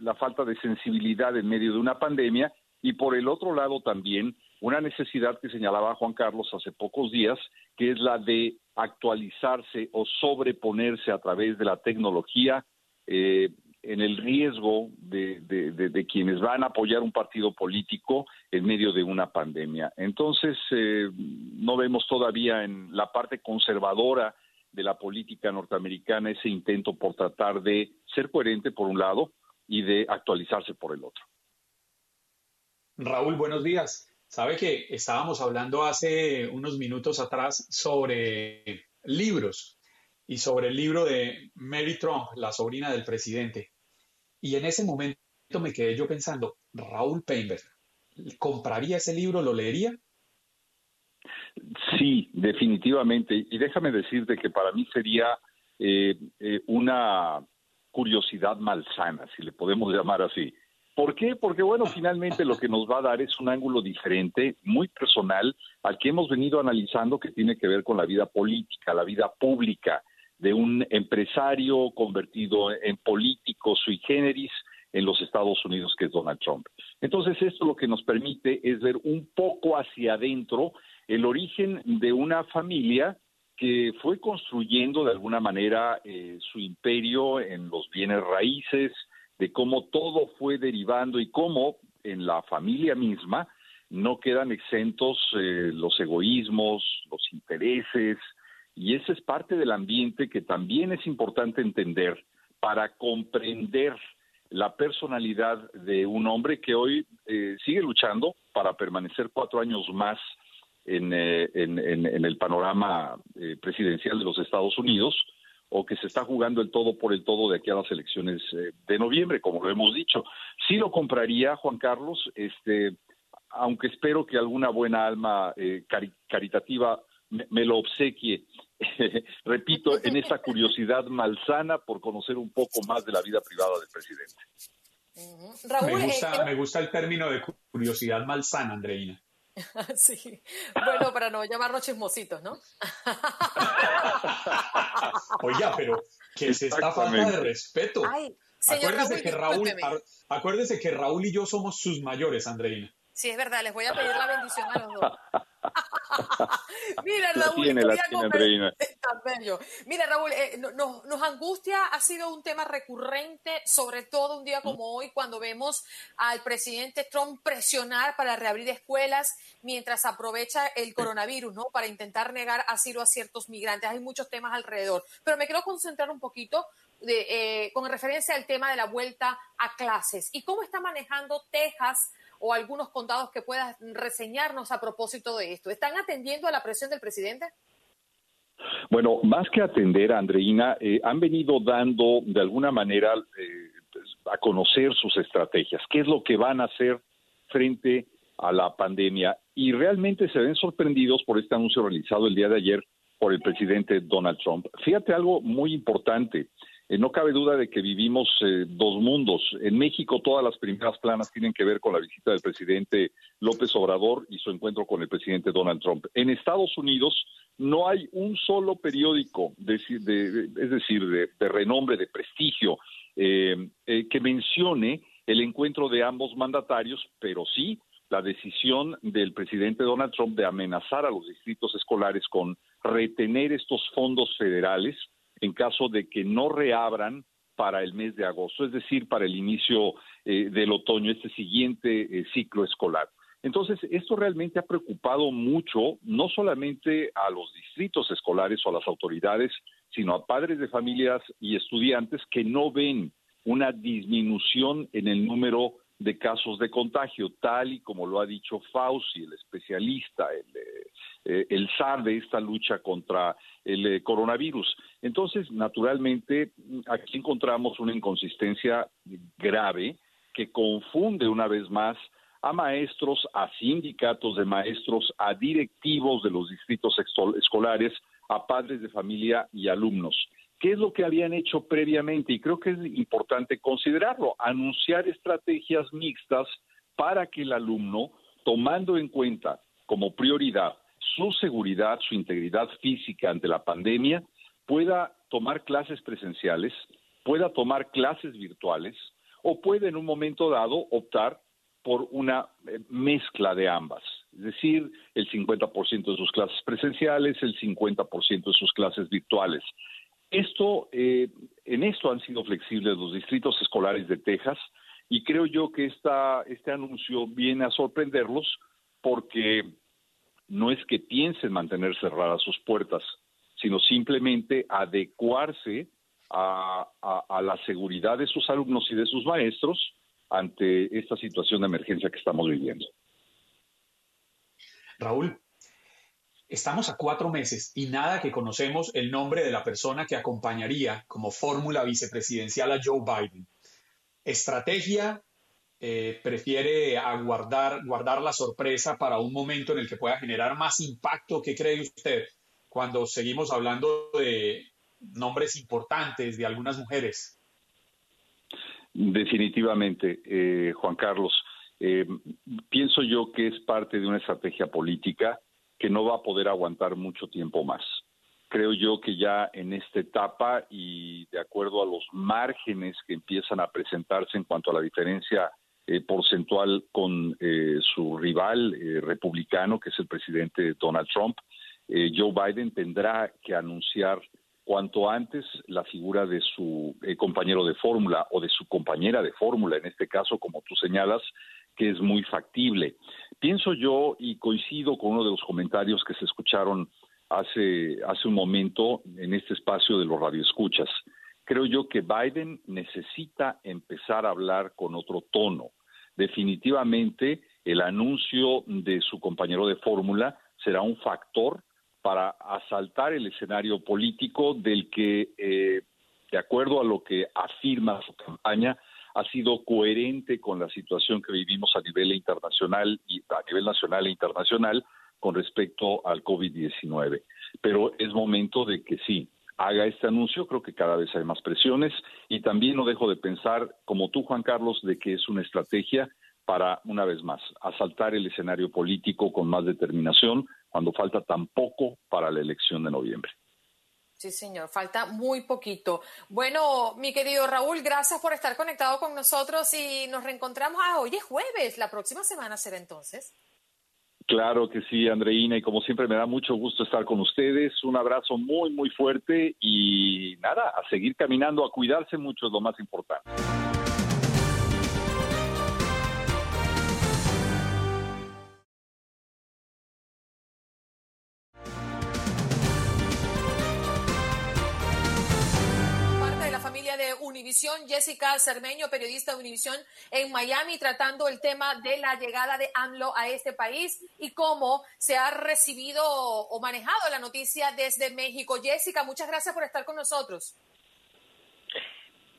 la falta de sensibilidad en medio de una pandemia y, por el otro lado, también una necesidad que señalaba Juan Carlos hace pocos días, que es la de actualizarse o sobreponerse a través de la tecnología eh, en el riesgo de, quienes van a apoyar un partido político en medio de una pandemia. Entonces, eh, no vemos todavía en la parte conservadora de la política norteamericana ese intento por tratar de ser coherente por un lado y de actualizarse por el otro. Raúl, buenos días. Sabe que estábamos hablando hace unos minutos atrás sobre libros y sobre el libro de Mary Trump, la sobrina del presidente. Y en ese momento me quedé yo pensando, Raúl Painberg, ¿compraría ese libro? ¿Lo leería? Sí, definitivamente. Y déjame decirte que para mí sería eh, eh, una curiosidad malsana, si le podemos llamar así. ¿Por qué? Porque, bueno, finalmente lo que nos va a dar es un ángulo diferente, muy personal, al que hemos venido analizando que tiene que ver con la vida política, la vida pública de un empresario convertido en político sui generis en los Estados Unidos, que es Donald Trump. Entonces, esto lo que nos permite es ver un poco hacia adentro el origen de una familia que fue construyendo de alguna manera eh, su imperio en los bienes raíces, de cómo todo fue derivando y cómo en la familia misma no quedan exentos eh, los egoísmos, los intereses, y ese es parte del ambiente que también es importante entender para comprender la personalidad de un hombre que hoy eh, sigue luchando para permanecer cuatro años más en, eh, el panorama presidencial de los Estados Unidos, o que se está jugando el todo por el todo de aquí a las elecciones eh, de noviembre, como lo hemos dicho. Sí lo compraría, Juan Carlos, este, aunque espero que alguna buena alma eh, caritativa me, lo obsequie, repito, en esta curiosidad malsana por conocer un poco más de la vida privada del presidente. me, gusta, eh, me gusta el término de curiosidad malsana, Andreina. Sí, bueno, para no llamarnos chismositos, ¿no? Oiga, pero que es esta falta de respeto. acuérdese, que Raúl, acuérdese que Raúl y yo somos sus mayores, Andreina. Sí, es verdad, les voy a pedir la bendición a los dos. Mira, Raúl, Mira, Raúl, eh, nos, angustia, ha sido un tema recurrente, sobre todo un día como hoy, cuando vemos al presidente Trump presionar para reabrir escuelas mientras aprovecha el coronavirus, ¿no? Para intentar negar asilo a ciertos migrantes. Hay muchos temas alrededor, pero me quiero concentrar un poquito de, eh, con referencia al tema de la vuelta a clases. Y cómo está manejando Texas o algunos condados que puedas reseñarnos a propósito de esto. ¿Están atendiendo a la presión del presidente? Bueno, más que atender, Andreina, eh, han venido dando de alguna manera eh, a conocer sus estrategias, qué es lo que van a hacer frente a la pandemia y realmente se ven sorprendidos por este anuncio realizado el día de ayer por el presidente Donald Trump. Fíjate algo muy importante. Eh, no cabe duda de que vivimos eh, dos mundos. En México todas las primeras planas tienen que ver con la visita del presidente López Obrador y su encuentro con el presidente Donald Trump. En Estados Unidos no hay un solo periódico, de, es decir, de, renombre, de prestigio, eh, que mencione el encuentro de ambos mandatarios, pero sí la decisión del presidente Donald Trump de amenazar a los distritos escolares con retener estos fondos federales en caso de que no reabran para el mes de agosto, es decir, para el inicio eh, del otoño, este siguiente eh, ciclo escolar. Entonces, esto realmente ha preocupado mucho, no solamente a los distritos escolares o a las autoridades, sino a padres de familias y estudiantes que no ven una disminución en el número de casos de contagio, tal y como lo ha dicho Fauci, el especialista, el, eh, eh, el SAR de esta lucha contra el eh, coronavirus. Entonces, naturalmente, aquí encontramos una inconsistencia grave que confunde una vez más a maestros, a sindicatos de maestros, a directivos de los distritos escolares, a padres de familia y alumnos. ¿Qué es lo que habían hecho previamente? Y creo que es importante considerarlo, anunciar estrategias mixtas para que el alumno, tomando en cuenta como prioridad su seguridad, su integridad física ante la pandemia, pueda tomar clases presenciales, pueda tomar clases virtuales o puede en un momento dado optar por una eh, mezcla de ambas, es decir, el 50% de sus clases presenciales, el 50% de sus clases virtuales. Esto, eh, en esto han sido flexibles los distritos escolares de Texas y creo yo que esta, este anuncio viene a sorprenderlos porque no es que piensen mantener cerradas sus puertas, sino simplemente adecuarse a, a la seguridad de sus alumnos y de sus maestros ante esta situación de emergencia que estamos viviendo. Raúl, estamos a cuatro meses y nada que conocemos el nombre de la persona que acompañaría como fórmula vicepresidencial a Joe Biden. ¿Estrategia? Eh, ¿Prefiere aguardar, guardar la sorpresa para un momento en el que pueda generar más impacto? ¿Qué cree usted cuando seguimos hablando de nombres importantes de algunas mujeres? Definitivamente, eh, Juan Carlos. Eh, pienso yo que es parte de una estrategia política que no va a poder aguantar mucho tiempo más. Creo yo que ya en esta etapa y de acuerdo a los márgenes que empiezan a presentarse en cuanto a la diferencia eh, porcentual con su rival republicano, que es el presidente Donald Trump, Joe Biden tendrá que anunciar cuanto antes la figura de su eh, compañero de fórmula o de su compañera de fórmula, en este caso, como tú señalas, que es muy factible. Pienso yo, y coincido con uno de los comentarios que se escucharon hace, hace un momento en este espacio de los radioescuchas, creo yo que Biden necesita empezar a hablar con otro tono. Definitivamente, el anuncio de su compañero de fórmula será un factor para asaltar el escenario político del que, eh, de acuerdo a lo que afirma su campaña, ha sido coherente con la situación que vivimos a nivel internacional y a nivel nacional e internacional con respecto al COVID-19. Pero es momento de que sí, haga este anuncio, creo que cada vez hay más presiones y también no dejo de pensar, como tú, Juan Carlos, de que es una estrategia para, una vez más, asaltar el escenario político con más determinación cuando falta tan poco para la elección de noviembre. Sí, señor, falta muy poquito. Bueno, mi querido Raúl, gracias por estar conectado con nosotros y nos reencontramos. Ah, hoy es jueves, la próxima semana será entonces. Claro que sí, Andreina, y como siempre me da mucho gusto estar con ustedes. Un abrazo muy, muy fuerte y nada, a seguir caminando, a cuidarse mucho es lo más importante. Univisión, Jessica Cermeño, periodista de Univisión en Miami, tratando el tema de la llegada de AMLO a este país y cómo se ha recibido o manejado la noticia desde México. Jessica, muchas gracias por estar con nosotros.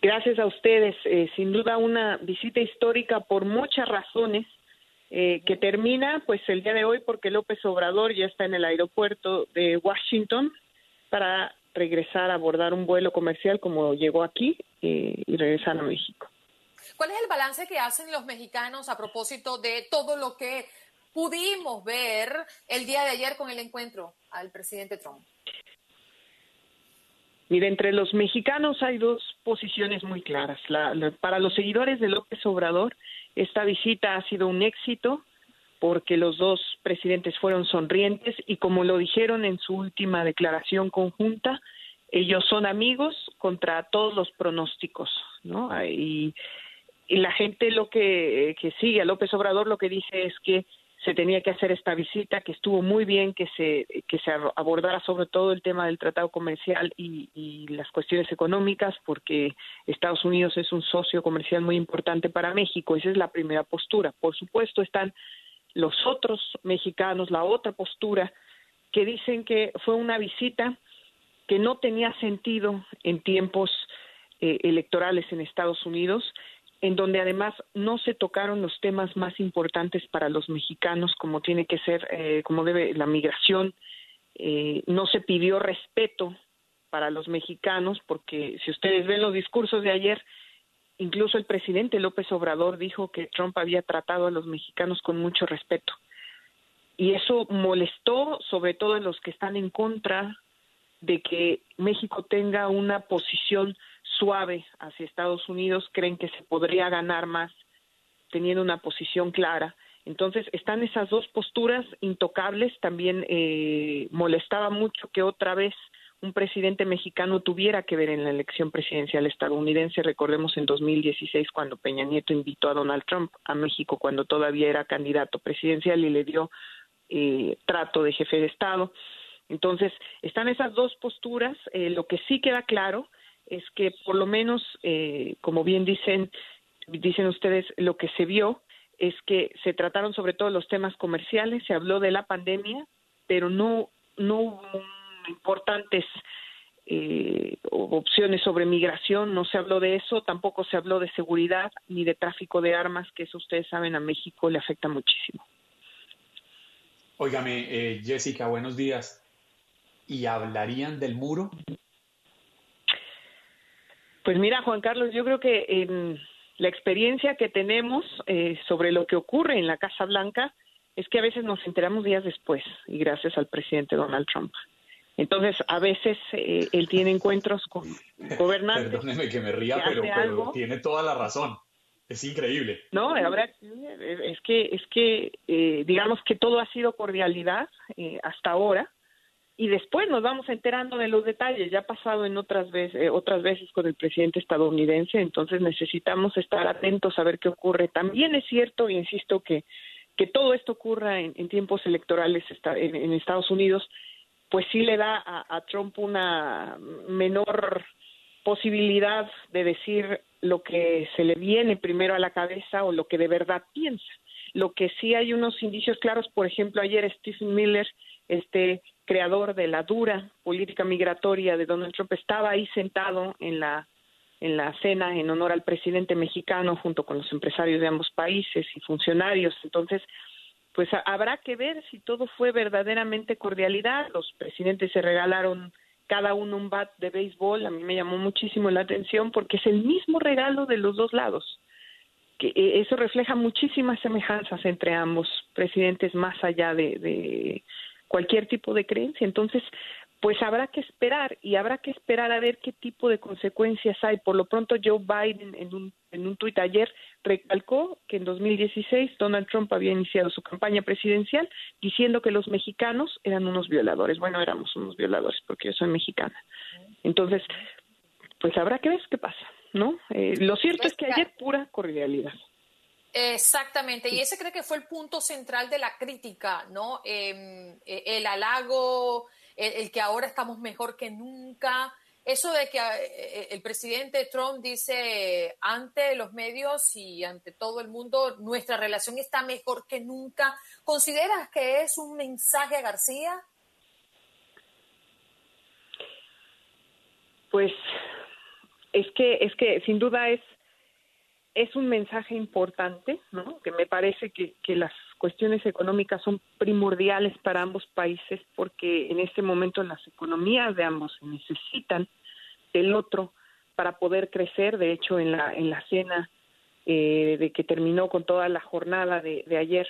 Gracias a ustedes. Eh, sin duda una visita histórica por muchas razones. Eh, que termina pues el día de hoy porque López Obrador ya está en el aeropuerto de Washington para regresar a abordar un vuelo comercial como llegó aquí eh, y regresar a México. ¿Cuál es el balance que hacen los mexicanos a propósito de todo lo que pudimos ver el día de ayer con el encuentro al presidente Trump? Mire, entre los mexicanos hay dos posiciones muy claras. para los seguidores de López Obrador, esta visita ha sido un éxito porque los dos presidentes fueron sonrientes y como lo dijeron en su última declaración conjunta, ellos son amigos contra todos los pronósticos, ¿no? Y, la gente lo que, que sigue a López Obrador lo que dice es que se tenía que hacer esta visita, que estuvo muy bien que se, que se abordara sobre todo el tema del tratado comercial y, y, las cuestiones económicas, porque Estados Unidos es un socio comercial muy importante para México. Esa es la primera postura. Por supuesto, están los otros mexicanos, la otra postura, que dicen que fue una visita que no tenía sentido en tiempos eh, electorales en Estados Unidos en donde además no se tocaron los temas más importantes para los mexicanos, como tiene que ser, eh, como debe la migración, eh, no se pidió respeto para los mexicanos, porque si ustedes ven los discursos de ayer, incluso el presidente López Obrador dijo que Trump había tratado a los mexicanos con mucho respeto. Y eso molestó sobre todo a los que están en contra de que México tenga una posición suave hacia Estados Unidos, creen que se podría ganar más teniendo una posición clara. Entonces, están esas dos posturas intocables. También eh, molestaba mucho que otra vez un presidente mexicano tuviera que ver en la elección presidencial estadounidense. Recordemos en 2016 cuando Peña Nieto invitó a Donald Trump a México cuando todavía era candidato presidencial y le dio eh, trato de jefe de Estado. Entonces, están esas dos posturas. Eh, lo que sí queda claro es que por lo menos, eh, como bien dicen, dicen ustedes, lo que se vio es que se trataron sobre todo los temas comerciales, se habló de la pandemia, pero no, no hubo importantes eh, opciones sobre migración, no se habló de eso, tampoco se habló de seguridad ni de tráfico de armas, que eso ustedes saben a México le afecta muchísimo. Óigame, eh, Jessica, buenos días. ¿Y hablarían del muro? Pues mira, Juan Carlos, yo creo que en la experiencia que tenemos eh, sobre lo que ocurre en la Casa Blanca es que a veces nos enteramos días después y gracias al presidente Donald Trump. Entonces, a veces eh, él tiene encuentros con gobernantes. Perdóneme que me ría, pero, tiene toda la razón. Es increíble. No, habrá, es que, es que eh, digamos que todo ha sido cordialidad hasta ahora y después nos vamos enterando de los detalles. Ya ha pasado en otras veces, eh, otras veces con el presidente estadounidense, entonces necesitamos estar atentos a ver qué ocurre. También es cierto, insisto, que, que todo esto ocurra en, tiempos electorales en, Estados Unidos, pues sí le da a, a Trump una menor posibilidad de decir lo que se le viene primero a la cabeza o lo que de verdad piensa. Lo que sí hay unos indicios claros, por ejemplo, ayer Stephen Miller, este creador de la dura política migratoria de Donald Trump, estaba ahí sentado en la en la cena en honor al presidente mexicano junto con los empresarios de ambos países y funcionarios. Entonces, pues habrá que ver si todo fue verdaderamente cordialidad. Los presidentes se regalaron cada uno un bat de béisbol. A mí me llamó muchísimo la atención porque es el mismo regalo de los dos lados. Que eh, eso refleja muchísimas semejanzas entre ambos presidentes, más allá de cualquier tipo de creencia. Entonces, pues habrá que esperar y habrá que esperar a ver qué tipo de consecuencias hay. Por lo pronto, Joe Biden en un, en un tuit ayer recalcó que en 2016 Donald Trump había iniciado su campaña presidencial diciendo que los mexicanos eran unos violadores. Bueno, éramos unos violadores porque yo soy mexicana. Entonces, pues habrá que ver qué pasa, ¿no? Eh, lo cierto es que ayer pura cordialidad. Exactamente, y ese creo que fue el punto central de la crítica, ¿no? Em, e, el halago, el, que ahora estamos mejor que nunca. Eso de que eh, el presidente Trump dice ante los medios y ante todo el mundo, nuestra relación está mejor que nunca. ¿Consideras que es un mensaje a García? Pues es que, es que sin duda es es un mensaje importante, ¿no? que me parece que, las cuestiones económicas son primordiales para ambos países porque en este momento las economías de ambos necesitan del otro para poder crecer. De hecho, en la, en la cena eh, de que terminó con toda la jornada de, de ayer,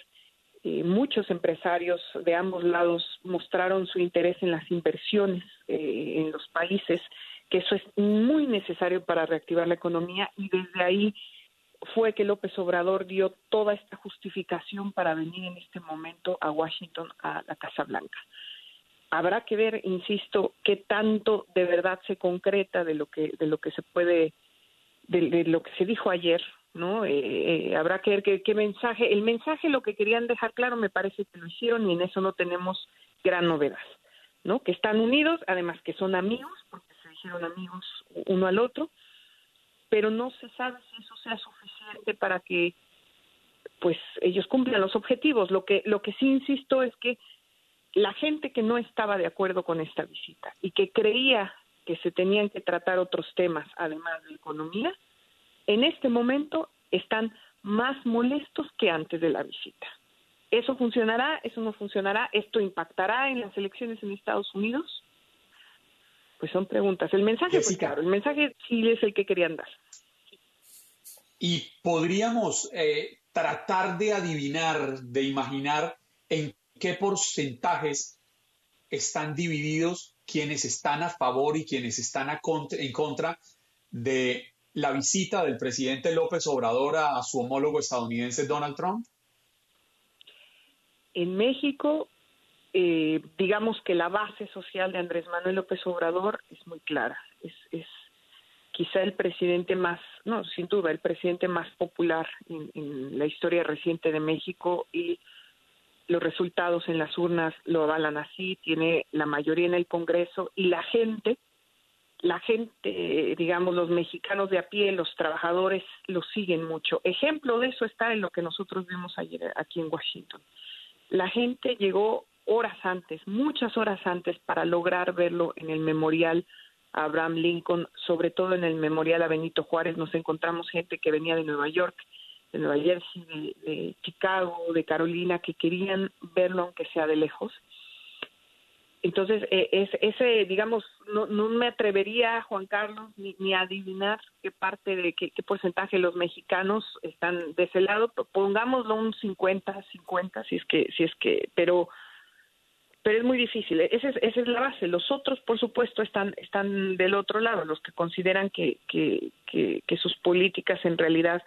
eh, muchos empresarios de ambos lados mostraron su interés en las inversiones eh, en los países, que eso es muy necesario para reactivar la economía y desde ahí fue que López Obrador dio toda esta justificación para venir en este momento a Washington, a la Casa Blanca. Habrá que ver, insisto, qué tanto de verdad se concreta de lo que de lo que se puede de, lo que se dijo ayer, ¿no? Eh, eh, habrá que ver qué, qué mensaje, el mensaje lo que querían dejar claro me parece que lo hicieron y en eso no tenemos gran novedad, ¿no? Que están unidos, además que son amigos, porque se dijeron amigos uno al otro, pero no se sabe si eso sea suficiente para que pues ellos cumplan los objetivos. Lo que lo que sí insisto es que la gente que no estaba de acuerdo con esta visita y que creía que se tenían que tratar otros temas además de economía, en este momento están más molestos que antes de la visita. ¿Eso funcionará? ¿Eso no funcionará? ¿Esto impactará en las elecciones en Estados Unidos? Pues son preguntas. El mensaje, pues claro, el mensaje sí es el que querían dar. Y podríamos eh, tratar de adivinar, de imaginar en qué porcentajes están divididos quienes están a favor y quienes están en contra de la visita del presidente López Obrador a su homólogo estadounidense Donald Trump? En México, eh, digamos que la base social de Andrés Manuel López Obrador es muy clara. Es, es quizá el presidente más, no, sin duda, el presidente más popular en, en la historia reciente de México y los resultados en las urnas lo avalan así, tiene la mayoría en el Congreso y la gente, la gente, digamos, los mexicanos de a pie, los trabajadores, lo siguen mucho. Ejemplo de eso está en lo que nosotros vimos ayer aquí en Washington. La gente llegó horas antes, muchas horas antes, para lograr verlo en el memorial a Abraham Lincoln, sobre todo en el memorial a Benito Juárez. Nos encontramos gente que venía de Nueva York, de Nueva Jersey, de, Chicago, de Carolina, que querían verlo aunque sea de lejos. Entonces, eh, es, ese, digamos, no, no me atrevería, Juan Carlos, ni, ni a adivinar qué parte de qué, qué, porcentaje los mexicanos están de ese lado. Pongámoslo un 50, 50, si es que, si es que, pero, pero es muy difícil. Esa es, esa es la base. Los otros, por supuesto, están, están del otro lado, los que consideran que, que, que, que sus políticas en realidad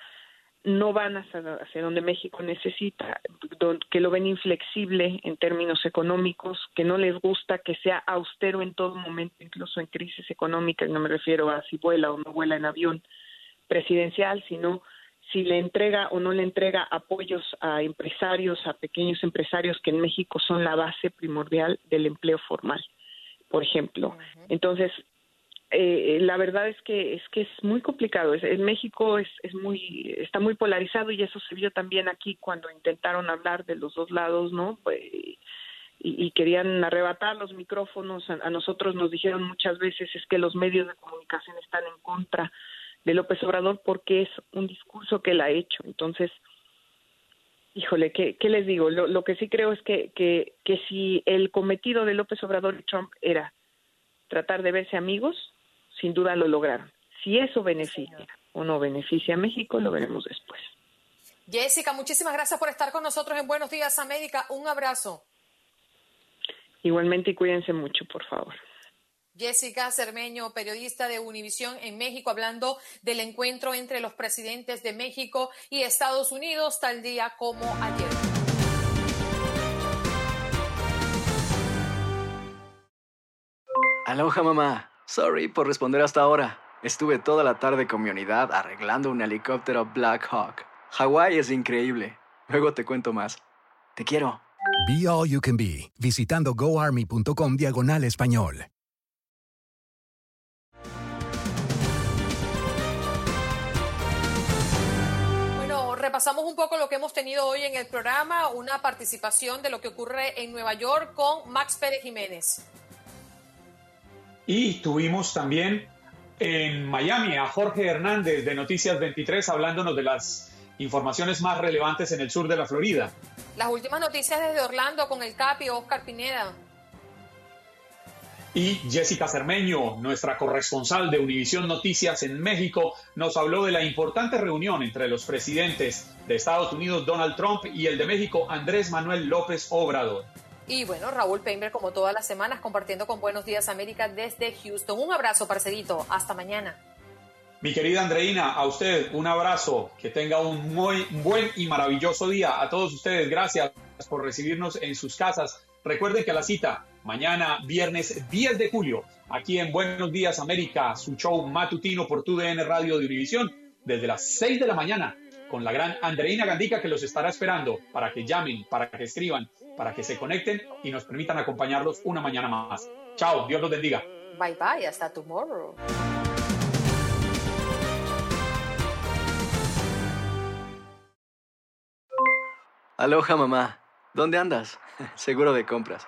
no van hacia, hacia donde México necesita, que lo ven inflexible en términos económicos, que no les gusta que sea austero en todo momento, incluso en crisis económica, no me refiero a si vuela o no vuela en avión presidencial, sino si le entrega o no le entrega apoyos a empresarios, a pequeños empresarios que en México son la base primordial del empleo formal, por ejemplo. Entonces, eh, la verdad es que es que es muy complicado. en México es, es muy está muy polarizado y eso se vio también aquí cuando intentaron hablar de los dos lados, ¿no? Pues, y, y, querían arrebatar los micrófonos. A, a, nosotros nos dijeron muchas veces es que los medios de comunicación están en contra de López Obrador porque es un discurso que él ha hecho. Entonces, híjole, ¿qué, qué les digo? Lo, lo que sí creo es que, que, que si el cometido de López Obrador y Trump era tratar de verse amigos, sin duda lo lograron. Si eso beneficia o no beneficia a México, lo veremos después. Jessica, muchísimas gracias por estar con nosotros en Buenos Días América. Un abrazo. Igualmente y cuídense mucho, por favor. Jessica Cermeño, periodista de Univisión en México, hablando del encuentro entre los presidentes de México y Estados Unidos tal día como ayer. Aloha mamá. Sorry por responder hasta ahora. Estuve toda la tarde con mi unidad arreglando un helicóptero Black Hawk. Hawái es increíble. Luego te cuento más. Te quiero. Be All You Can Be, visitando goarmy.com diagonal español. Repasamos un poco lo que hemos tenido hoy en el programa, una participación de lo que ocurre en Nueva York con Max Pérez Jiménez. Y tuvimos también en Miami a Jorge Hernández de Noticias 23 hablándonos de las informaciones más relevantes en el sur de la Florida. Las últimas noticias desde Orlando con el CAPI Oscar Pineda. Y Jessica Cermeño, nuestra corresponsal de Univisión Noticias en México, nos habló de la importante reunión entre los presidentes de Estados Unidos Donald Trump y el de México Andrés Manuel López Obrador. Y bueno, Raúl Peinberg, como todas las semanas, compartiendo con Buenos Días América desde Houston. Un abrazo, parcerito. Hasta mañana. Mi querida Andreina, a usted un abrazo. Que tenga un muy buen y maravilloso día. A todos ustedes, gracias por recibirnos en sus casas. Recuerden que la cita mañana, viernes 10 de julio, aquí en Buenos Días América, su show matutino por TUDN Radio de Univisión, desde las 6 de la mañana, con la gran Andreina Gandica que los estará esperando para que llamen, para que escriban, para que se conecten y nos permitan acompañarlos una mañana más. Chao, Dios los bendiga. Bye bye, hasta tomorrow. Aloha mamá, ¿dónde andas? Seguro de compras.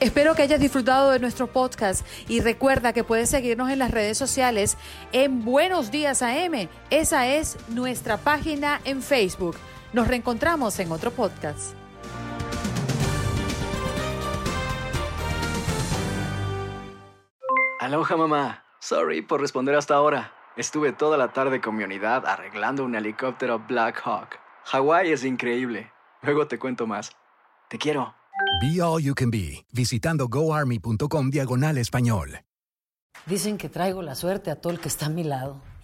Espero que hayas disfrutado de nuestro podcast y recuerda que puedes seguirnos en las redes sociales en Buenos Días AM. Esa es nuestra página en Facebook. Nos reencontramos en otro podcast. Aloha mamá. Sorry por responder hasta ahora. Estuve toda la tarde con mi unidad arreglando un helicóptero Black Hawk. Hawái es increíble. Luego te cuento más. Te quiero. Be All You Can Be, visitando goarmy.com diagonal español. Dicen que traigo la suerte a todo el que está a mi lado.